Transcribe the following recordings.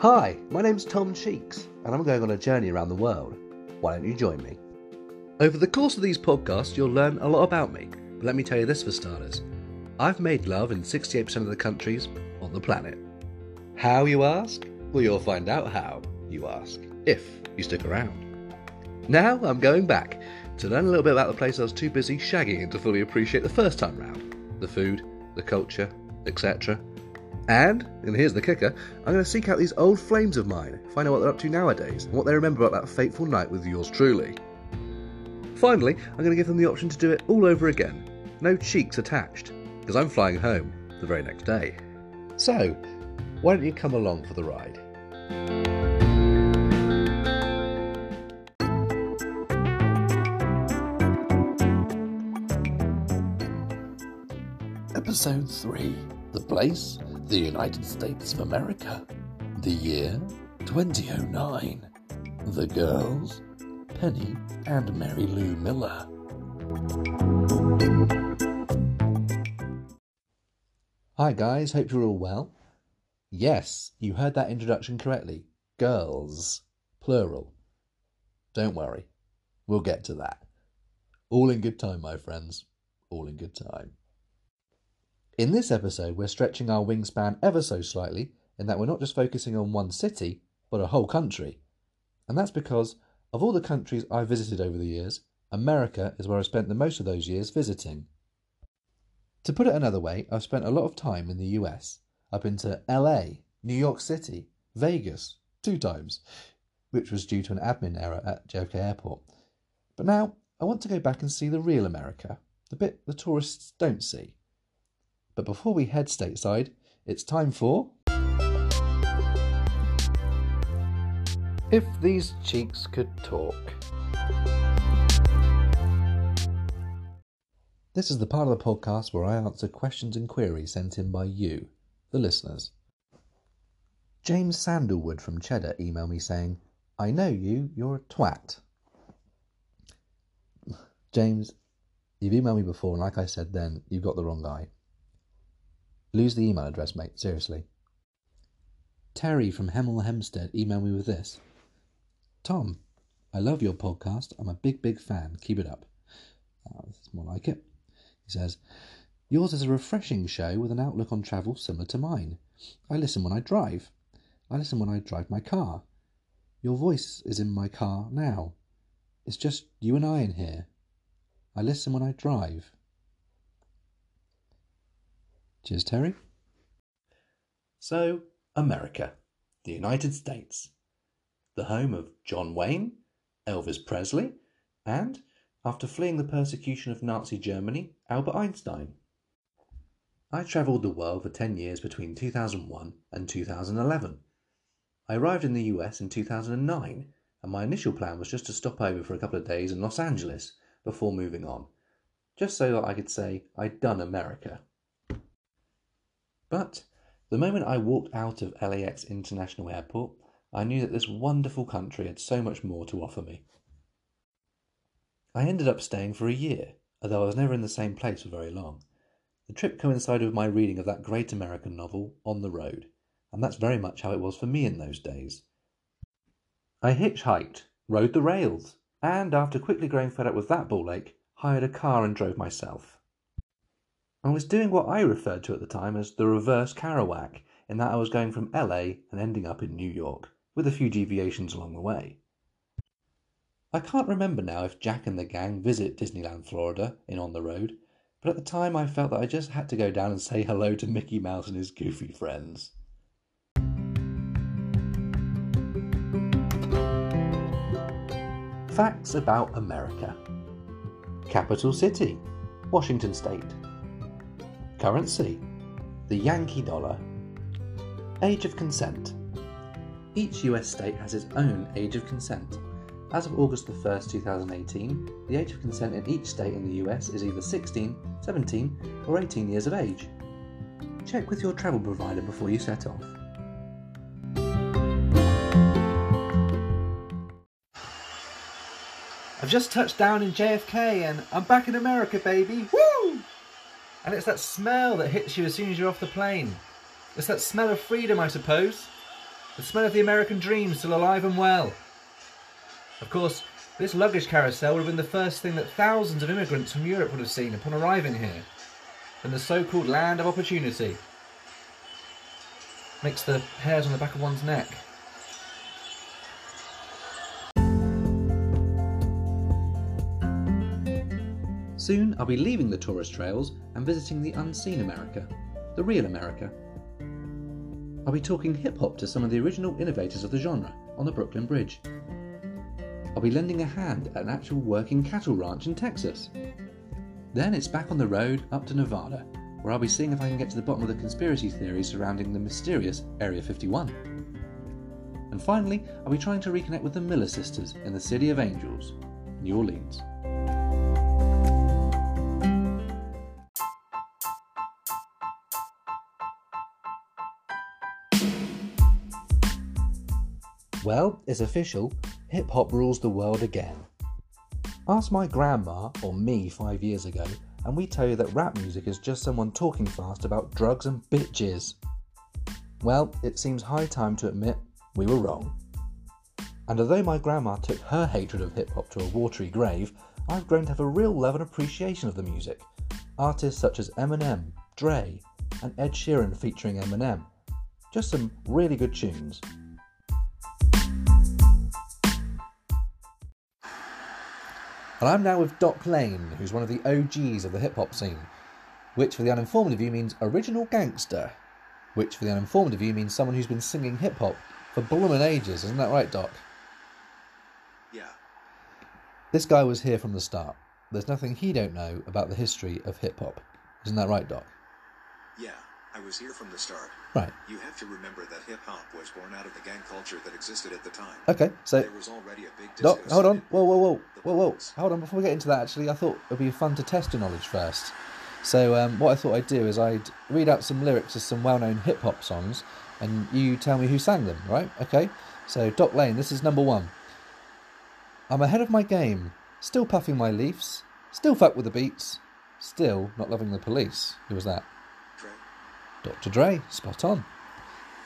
Hi, my name's Tom Cheeks, and I'm going on a journey around the world. Why don't you join me? Over the course of these podcasts, you'll learn a lot about me, but let me tell you this for starters I've made love in 68% of the countries on the planet. How, you ask? Well, you'll find out how, you ask, if you stick around. Now I'm going back to learn a little bit about the place I was too busy shagging to fully appreciate the first time round the food, the culture, etc. And, and here's the kicker, I'm going to seek out these old flames of mine, find out what they're up to nowadays, and what they remember about that fateful night with yours truly. Finally, I'm going to give them the option to do it all over again. No cheeks attached, because I'm flying home the very next day. So, why don't you come along for the ride? Episode 3 The Place, the United States of America. The year 2009. The girls, Penny and Mary Lou Miller. Hi guys, hope you're all well. Yes, you heard that introduction correctly. Girls, plural. Don't worry, we'll get to that. All in good time, my friends. All in good time. In this episode, we're stretching our wingspan ever so slightly in that we're not just focusing on one city, but a whole country. And that's because of all the countries I've visited over the years, America is where I've spent the most of those years visiting. To put it another way, I've spent a lot of time in the US. I've been to LA, New York City, Vegas, two times, which was due to an admin error at JFK Airport. But now I want to go back and see the real America, the bit the tourists don't see. But before we head stateside, it's time for. If these cheeks could talk. This is the part of the podcast where I answer questions and queries sent in by you, the listeners. James Sandalwood from Cheddar emailed me saying, I know you, you're a twat. James, you've emailed me before, and like I said then, you've got the wrong guy. Lose the email address, mate, seriously. Terry from Hemel Hempstead emailed me with this Tom, I love your podcast. I'm a big, big fan. Keep it up. Ah, oh, that's more like it. He says, Yours is a refreshing show with an outlook on travel similar to mine. I listen when I drive. I listen when I drive my car. Your voice is in my car now. It's just you and I in here. I listen when I drive. Cheers, Terry. So, America, the United States, the home of John Wayne, Elvis Presley, and, after fleeing the persecution of Nazi Germany, Albert Einstein. I travelled the world for 10 years between 2001 and 2011. I arrived in the US in 2009, and my initial plan was just to stop over for a couple of days in Los Angeles before moving on, just so that I could say I'd done America. But the moment I walked out of LAX International Airport, I knew that this wonderful country had so much more to offer me. I ended up staying for a year, although I was never in the same place for very long. The trip coincided with my reading of that great American novel, On the Road, and that's very much how it was for me in those days. I hitchhiked, rode the rails, and after quickly growing fed up with that ball ache, hired a car and drove myself. I was doing what I referred to at the time as the reverse Kerouac, in that I was going from LA and ending up in New York, with a few deviations along the way. I can't remember now if Jack and the gang visit Disneyland Florida in On the Road, but at the time I felt that I just had to go down and say hello to Mickey Mouse and his goofy friends. Facts about America Capital City, Washington State. Currency The Yankee dollar. Age of consent. Each US state has its own age of consent. As of August 1st, 2018, the age of consent in each state in the US is either 16, 17, or 18 years of age. Check with your travel provider before you set off. I've just touched down in JFK and I'm back in America, baby! Woo! And it's that smell that hits you as soon as you're off the plane. It's that smell of freedom, I suppose. The smell of the American dream still alive and well. Of course, this luggage carousel would have been the first thing that thousands of immigrants from Europe would have seen upon arriving here. in the so called land of opportunity. Makes the hairs on the back of one's neck. Soon I'll be leaving the tourist trails and visiting the unseen America, the real America. I'll be talking hip hop to some of the original innovators of the genre on the Brooklyn Bridge. I'll be lending a hand at an actual working cattle ranch in Texas. Then it's back on the road up to Nevada, where I'll be seeing if I can get to the bottom of the conspiracy theories surrounding the mysterious Area 51. And finally, I'll be trying to reconnect with the Miller sisters in the City of Angels, New Orleans. Well, it's official. Hip hop rules the world again. Ask my grandma or me five years ago, and we tell you that rap music is just someone talking fast about drugs and bitches. Well, it seems high time to admit we were wrong. And although my grandma took her hatred of hip hop to a watery grave, I've grown to have a real love and appreciation of the music. Artists such as Eminem, Dre, and Ed Sheeran featuring Eminem. Just some really good tunes. And I'm now with Doc Lane, who's one of the OGs of the hip hop scene, which for the uninformed of you means original gangster, which for the uninformed of you means someone who's been singing hip hop for bloomin' ages. Isn't that right, Doc? Yeah. This guy was here from the start. There's nothing he don't know about the history of hip hop. Isn't that right, Doc? Yeah. I was here from the start. Right. You have to remember that hip hop was born out of the gang culture that existed at the time. Okay, so There was already a big Doc, hold on. Whoa, whoa, whoa, whoa, whoa. Hold on. Before we get into that, actually, I thought it'd be fun to test your knowledge first. So, um, what I thought I'd do is I'd read out some lyrics of some well-known hip hop songs, and you tell me who sang them. Right? Okay. So, Doc Lane, this is number one. I'm ahead of my game, still puffing my leafs, still fuck with the beats, still not loving the police. Who was that? Dr. Dre, spot on.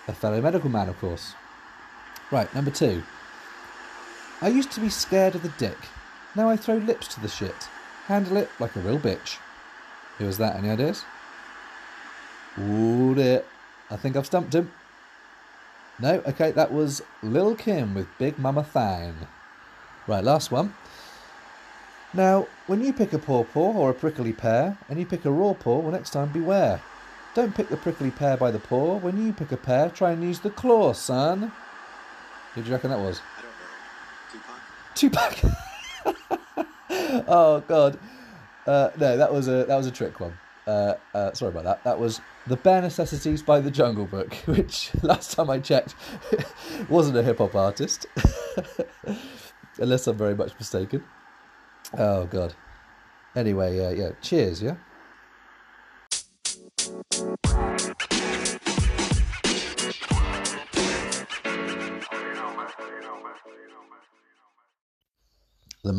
A fellow medical man, of course. Right, number two. I used to be scared of the dick. Now I throw lips to the shit. Handle it like a real bitch. Who was that? Any ideas? Ooh, dear. I think I've stumped him. No? Okay, that was Lil Kim with Big Momma Thang. Right, last one. Now, when you pick a paw paw or a prickly pear, and you pick a raw paw, well, next time beware. Don't pick the prickly pear by the paw. When you pick a pear, try and use the claw, son. Who do you reckon that was? I don't know. Tupac? Tupac. oh God. Uh, no, that was a that was a trick one. Uh, uh, sorry about that. That was the Bare Necessities by the Jungle Book, which last time I checked wasn't a hip hop artist, unless I'm very much mistaken. Oh God. Anyway, uh, yeah. Cheers, yeah.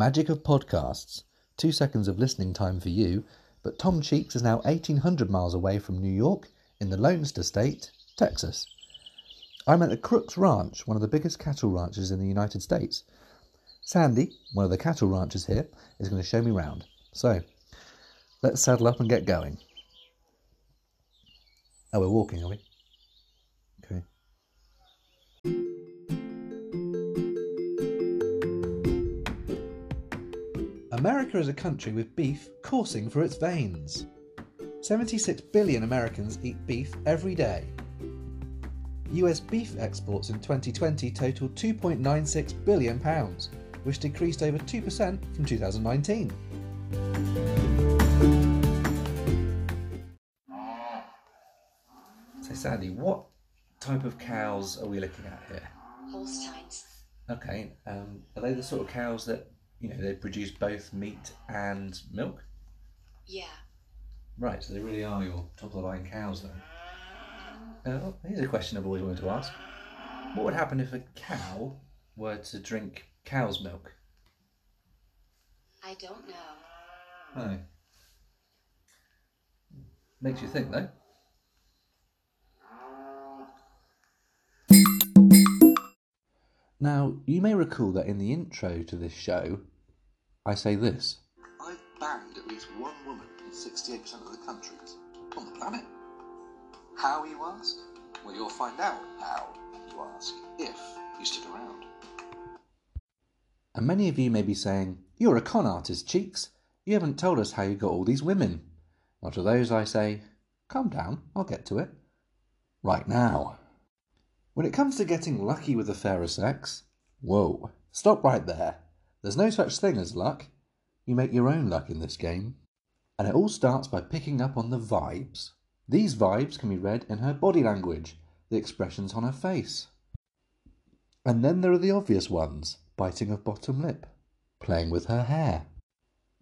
Magic of podcasts. Two seconds of listening time for you, but Tom Cheeks is now 1800 miles away from New York in the Lone State, Texas. I'm at the Crooks Ranch, one of the biggest cattle ranches in the United States. Sandy, one of the cattle ranchers here, is going to show me round. So, let's saddle up and get going. Oh, we're walking, are we? America is a country with beef coursing through its veins. 76 billion Americans eat beef every day. US beef exports in 2020 totaled 2.96 billion pounds, which decreased over 2% from 2019. So Sandy, what type of cows are we looking at here? Holsteins. Okay, um, are they the sort of cows that you know they produce both meat and milk? Yeah. Right, so they really are your top of the line cows then. Uh, here's a question I've always wanted to ask: What would happen if a cow were to drink cow's milk? I don't know. Oh. Makes you think though. Now, you may recall that in the intro to this show, I say this. I've banged at least one woman in 68% of the countries on the planet. How, you ask? Well, you'll find out how, you ask, if you stick around. And many of you may be saying, You're a con artist, Cheeks. You haven't told us how you got all these women. Well, to those I say, Calm down, I'll get to it. Right now. When it comes to getting lucky with the fairer sex, whoa, stop right there. There's no such thing as luck. You make your own luck in this game. And it all starts by picking up on the vibes. These vibes can be read in her body language, the expressions on her face. And then there are the obvious ones biting of bottom lip, playing with her hair.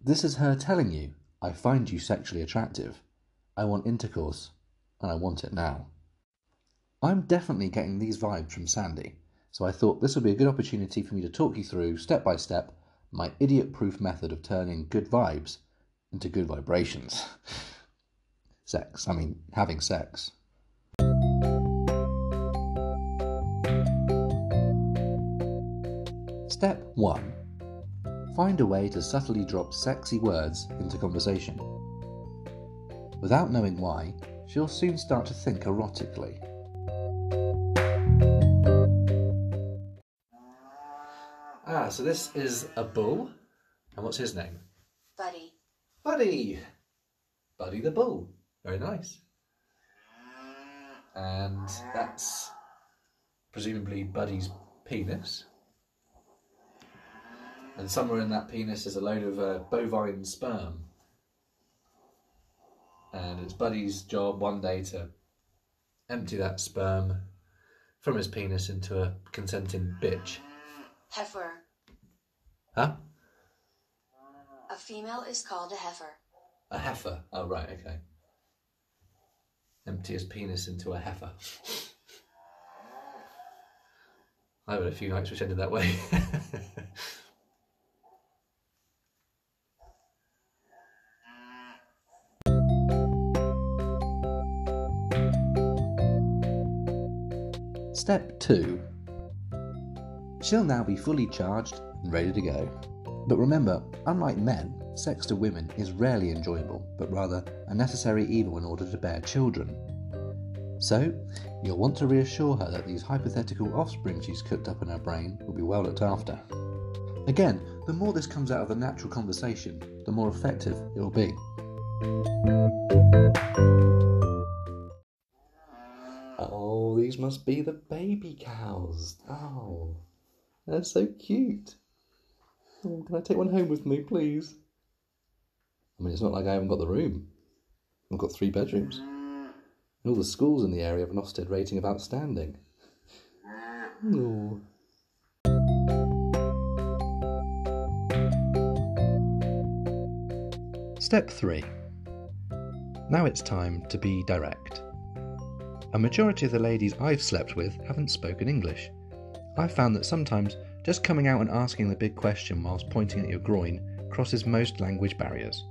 This is her telling you, I find you sexually attractive. I want intercourse, and I want it now. I'm definitely getting these vibes from Sandy, so I thought this would be a good opportunity for me to talk you through, step by step, my idiot proof method of turning good vibes into good vibrations. sex, I mean, having sex. Step 1 Find a way to subtly drop sexy words into conversation. Without knowing why, she'll soon start to think erotically. Ah, so this is a bull. And what's his name? Buddy. Buddy! Buddy the bull. Very nice. And that's presumably Buddy's penis. And somewhere in that penis is a load of uh, bovine sperm. And it's Buddy's job one day to empty that sperm from his penis into a consenting bitch. Heifer. Huh? A female is called a heifer. A heifer. Oh, right, okay. Empty his penis into a heifer. I've had a few nights which ended that way. Step 2 She'll now be fully charged and ready to go. But remember, unlike men, sex to women is rarely enjoyable, but rather a necessary evil in order to bear children. So, you'll want to reassure her that these hypothetical offspring she's cooked up in her brain will be well looked after. Again, the more this comes out of the natural conversation, the more effective it will be. Oh, these must be the baby cows. Oh, they're so cute. Oh, can I take one home with me, please? I mean, it's not like I haven't got the room. I've got three bedrooms. And all the schools in the area have an Ofsted rating of outstanding. Oh. Step 3. Now it's time to be direct. A majority of the ladies I've slept with haven't spoken English. I've found that sometimes just coming out and asking the big question whilst pointing at your groin crosses most language barriers.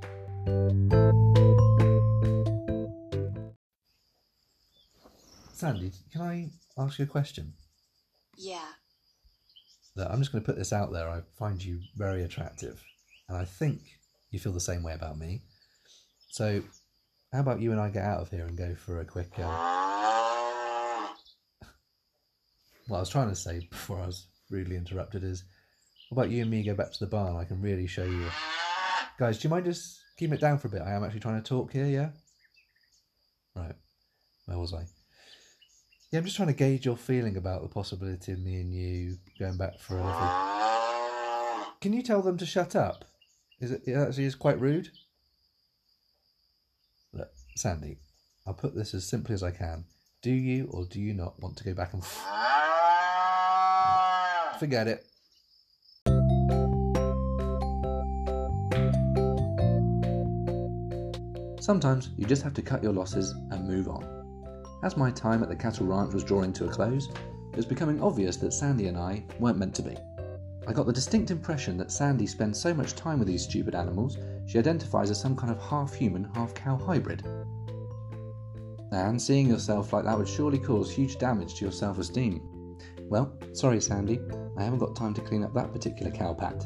Sandy, can I ask you a question? Yeah. That I'm just going to put this out there. I find you very attractive, and I think you feel the same way about me. So, how about you and I get out of here and go for a quick? Uh... What I was trying to say before I was rudely interrupted is, what about you and me go back to the bar and I can really show you. Guys, do you mind just keeping it down for a bit? I am actually trying to talk here. Yeah. Right. Where was I? Yeah, I'm just trying to gauge your feeling about the possibility of me and you going back for a little. Can you tell them to shut up? Is it, it actually is quite rude? Look, Sandy, I'll put this as simply as I can. Do you or do you not want to go back and. Forget it. Sometimes you just have to cut your losses and move on. As my time at the cattle ranch was drawing to a close, it was becoming obvious that Sandy and I weren't meant to be. I got the distinct impression that Sandy spends so much time with these stupid animals, she identifies as some kind of half human, half cow hybrid. And seeing yourself like that would surely cause huge damage to your self esteem. Well, sorry, Sandy. I haven't got time to clean up that particular cowpat.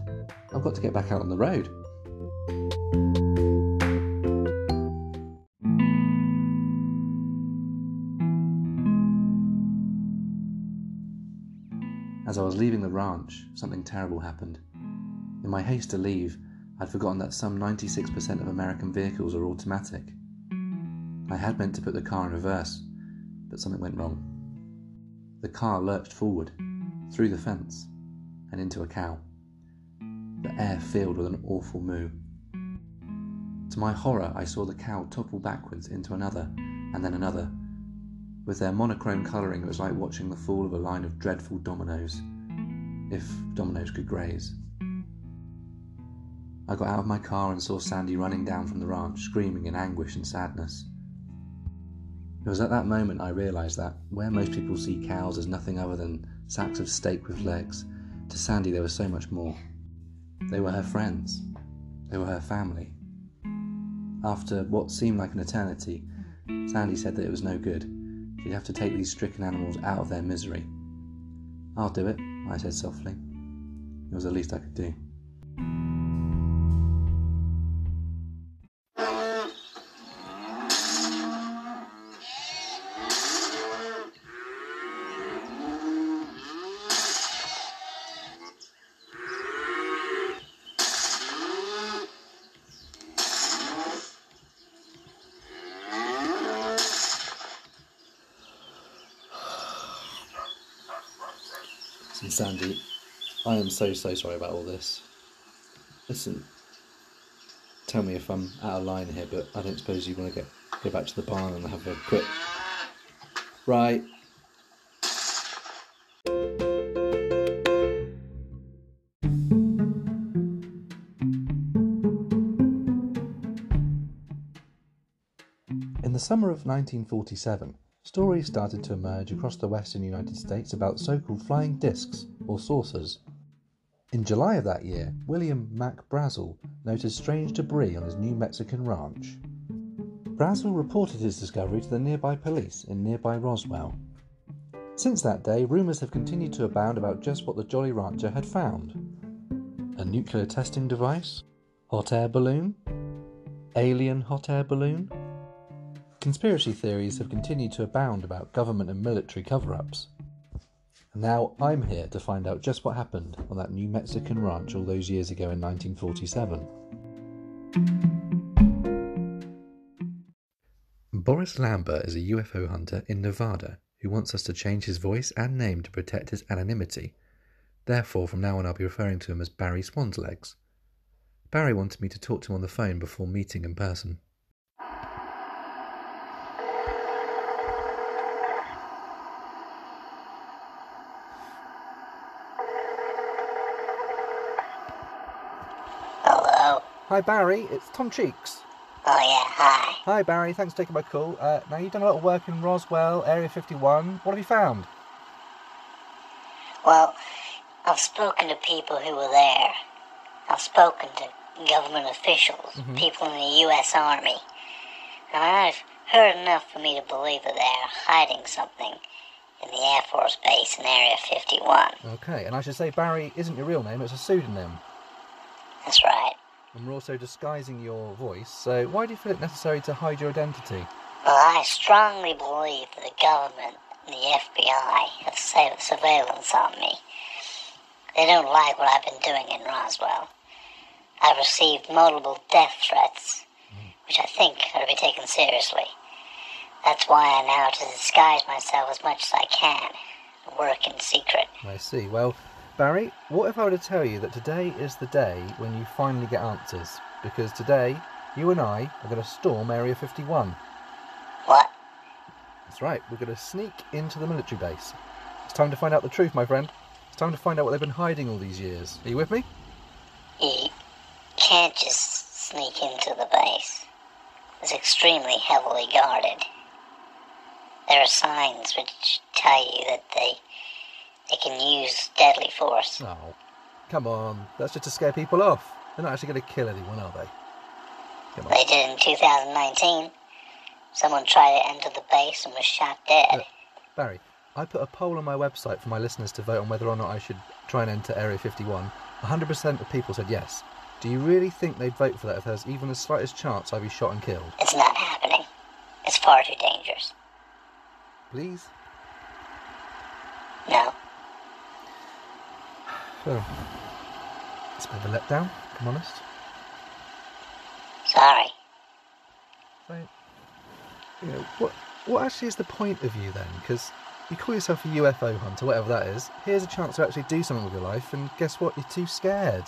I've got to get back out on the road. As I was leaving the ranch, something terrible happened. In my haste to leave, I'd forgotten that some 96% of American vehicles are automatic. I had meant to put the car in reverse, but something went wrong. The car lurched forward, through the fence, and into a cow. The air filled with an awful moo. To my horror, I saw the cow topple backwards into another, and then another. With their monochrome colouring, it was like watching the fall of a line of dreadful dominoes, if dominoes could graze. I got out of my car and saw Sandy running down from the ranch, screaming in anguish and sadness. It was at that moment I realised that, where most people see cows as nothing other than sacks of steak with legs, to Sandy there was so much more. They were her friends, they were her family. After what seemed like an eternity, Sandy said that it was no good. She'd have to take these stricken animals out of their misery. I'll do it, I said softly. It was the least I could do. Sandy, I am so, so sorry about all this. Listen, tell me if I'm out of line here, but I don't suppose you want to get go back to the barn and have a quick. Right. In the summer of 1947, stories started to emerge across the western United States about so called flying discs or saucers. In July of that year, William Mac Brazel noticed strange debris on his New Mexican ranch. Brazel reported his discovery to the nearby police in nearby Roswell. Since that day, rumours have continued to abound about just what the Jolly Rancher had found. A nuclear testing device? Hot air balloon? Alien hot air balloon? Conspiracy theories have continued to abound about government and military cover ups. Now I'm here to find out just what happened on that New Mexican ranch all those years ago in 1947. Boris Lambert is a UFO hunter in Nevada who wants us to change his voice and name to protect his anonymity. Therefore, from now on, I'll be referring to him as Barry Swanslegs. Barry wanted me to talk to him on the phone before meeting in person. Hello. Hi, Barry. It's Tom Cheeks. Oh yeah, hi. Hi, Barry. Thanks for taking my call. Uh, now, you've done a lot of work in Roswell, Area 51. What have you found? Well, I've spoken to people who were there. I've spoken to government officials, people in the U.S. Army, and I've heard enough for me to believe that they're hiding something in the Air Force Base in Area 51. Okay, and I should say Barry isn't your real name, it's a pseudonym. That's right. And we're also disguising your voice, so why do you feel it necessary to hide your identity? Well, I strongly believe that the government and the FBI have set surveillance on me. They don't like what I've been doing in Roswell. I've received multiple death threats, which I think are to be taken seriously. That's why I now have to disguise myself as much as I can and work in secret. I see. Well, Barry, what if I were to tell you that today is the day when you finally get answers? Because today, you and I are going to storm Area 51. What? That's right, we're going to sneak into the military base. It's time to find out the truth, my friend. It's time to find out what they've been hiding all these years. Are you with me? You can't just sneak into the base. It's extremely heavily guarded. There are signs which tell you that they they can use deadly force. Oh, come on. That's just to scare people off. They're not actually going to kill anyone, are they? Come on. They did in 2019. Someone tried to enter the base and was shot dead. Uh, Barry, I put a poll on my website for my listeners to vote on whether or not I should try and enter Area 51. 100% of people said yes. Do you really think they'd vote for that if there's even the slightest chance I'd be shot and killed? It's not happening. It's far too dangerous. Please? No. Well, it's a bit of a letdown, if I'm honest. Sorry. Right. You know, what, what actually is the point of you then? Because you call yourself a UFO hunter, whatever that is. Here's a chance to actually do something with your life, and guess what? You're too scared.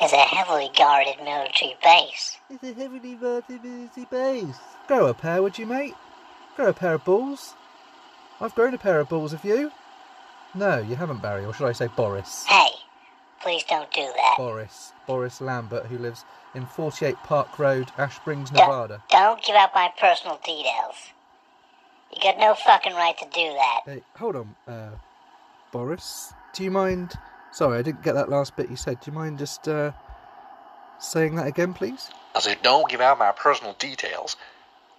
It's a heavily guarded military base. It's a heavily guarded military base. Grow a pair, would you, mate? Grow a pair of balls. I've grown a pair of balls, have you? No, you haven't, Barry, or should I say Boris? Hey, please don't do that. Boris. Boris Lambert, who lives in 48 Park Road, Ash Springs, Don't- Nevada. Don't give out my personal details. You got no fucking right to do that. Hey, hold on, uh, Boris. Do you mind? Sorry, I didn't get that last bit you said. Do you mind just uh, saying that again, please? I said, don't give out my personal details.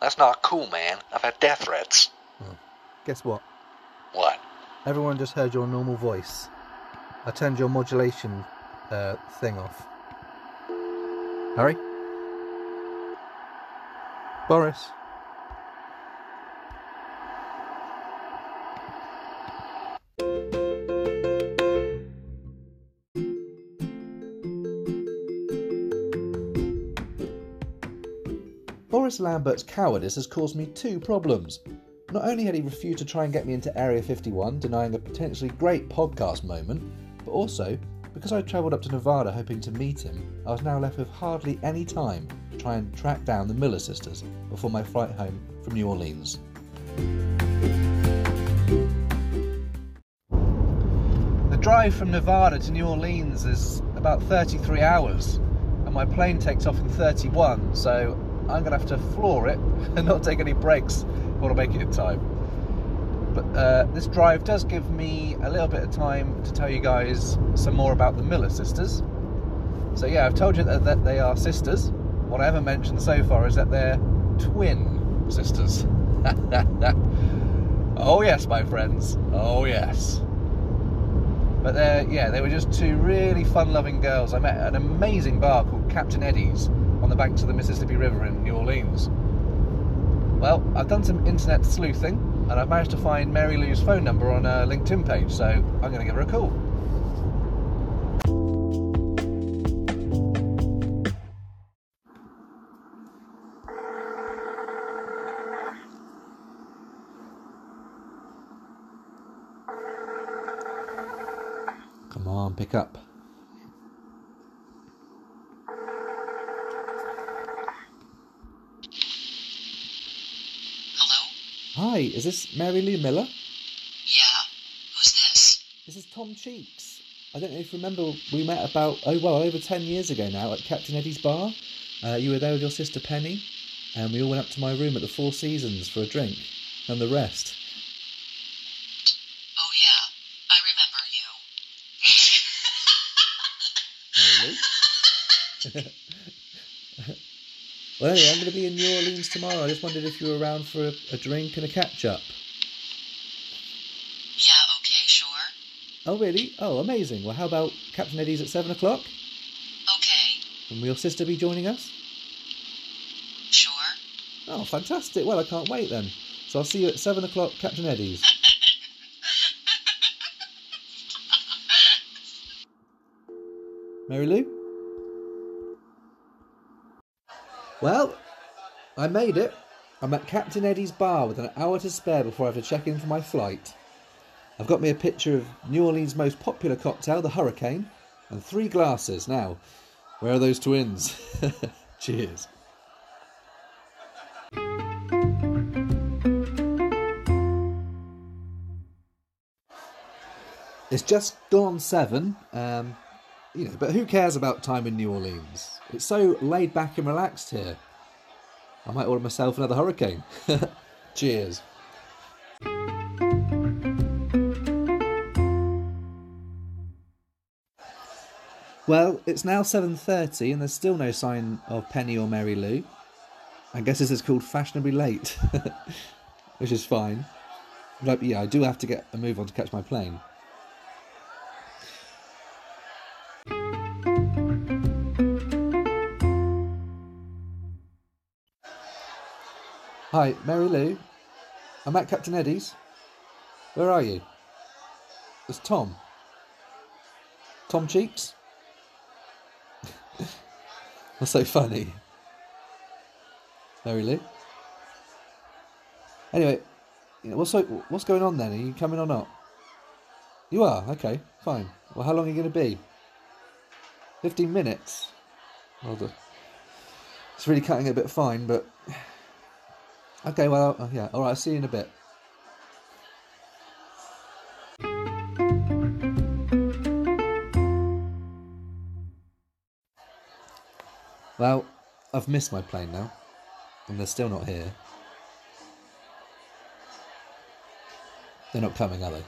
That's not cool, man. I've had death threats. Guess what? What? Everyone just heard your normal voice. I turned your modulation uh, thing off. Harry? Boris? Boris Lambert's cowardice has caused me two problems. Not only had he refused to try and get me into Area 51, denying a potentially great podcast moment, but also, because I travelled up to Nevada hoping to meet him, I was now left with hardly any time to try and track down the Miller sisters before my flight home from New Orleans. The drive from Nevada to New Orleans is about 33 hours, and my plane takes off in 31, so I'm going to have to floor it and not take any breaks if to make it in time. But uh, this drive does give me a little bit of time to tell you guys some more about the Miller sisters. So, yeah, I've told you that, that they are sisters. What I haven't mentioned so far is that they're twin sisters. oh, yes, my friends. Oh, yes. But they're, yeah, they were just two really fun loving girls. I met at an amazing bar called Captain Eddie's on the banks of the Mississippi River in New Orleans. Well, I've done some internet sleuthing and I've managed to find Mary Lou's phone number on a LinkedIn page, so I'm going to give her a call. Come on, pick up. Hello? Hi, is this Mary Lou Miller? Yeah. Who's this? This is Tom Cheeks. I don't know if you remember, we met about, oh well, over 10 years ago now at Captain Eddie's bar. Uh, you were there with your sister Penny, and we all went up to my room at the Four Seasons for a drink, and the rest. Oh, yeah. I remember you. well, anyway, I'm going to be in New Orleans tomorrow. I just wondered if you were around for a, a drink and a catch up. yeah, okay, sure. Oh, really? Oh, amazing. Well, how about Captain Eddie's at 7 o'clock? Okay, And will your sister be joining us? sure. Oh, fantastic. Well, I can't wait then. So I'll see you at 7 o'clock, Captain Eddie's. Mary Lou? Well, I made it. I'm at Captain Eddie's bar with an hour to spare before I have to check in for my flight. I've got me a picture of New Orleans' most popular cocktail, the Hurricane, and three glasses. Now, where are those twins? Cheers. It's just gone seven. Um, you know, but who cares about time in New Orleans? It's so laid back and relaxed here. I might order myself another hurricane. Cheers. Well, it's now 7:30 and there's still no sign of Penny or Mary Lou. I guess this is called fashionably late, which is fine. But yeah, I do have to get a move on to catch my plane. Hi, Mary Lou. I'm at Captain Eddie's. Where are you? It's Tom. Tom Cheeks? That's so funny. Mary Lou. Anyway, what's what's going on then? Are you coming or not? You are. Okay, fine. Well, how long are you going to be? Fifteen minutes. Well, it's really cutting it a bit fine, but okay. Well, uh, yeah. All right. I'll see you in a bit. Well, I've missed my plane now, and they're still not here. They're not coming, are they?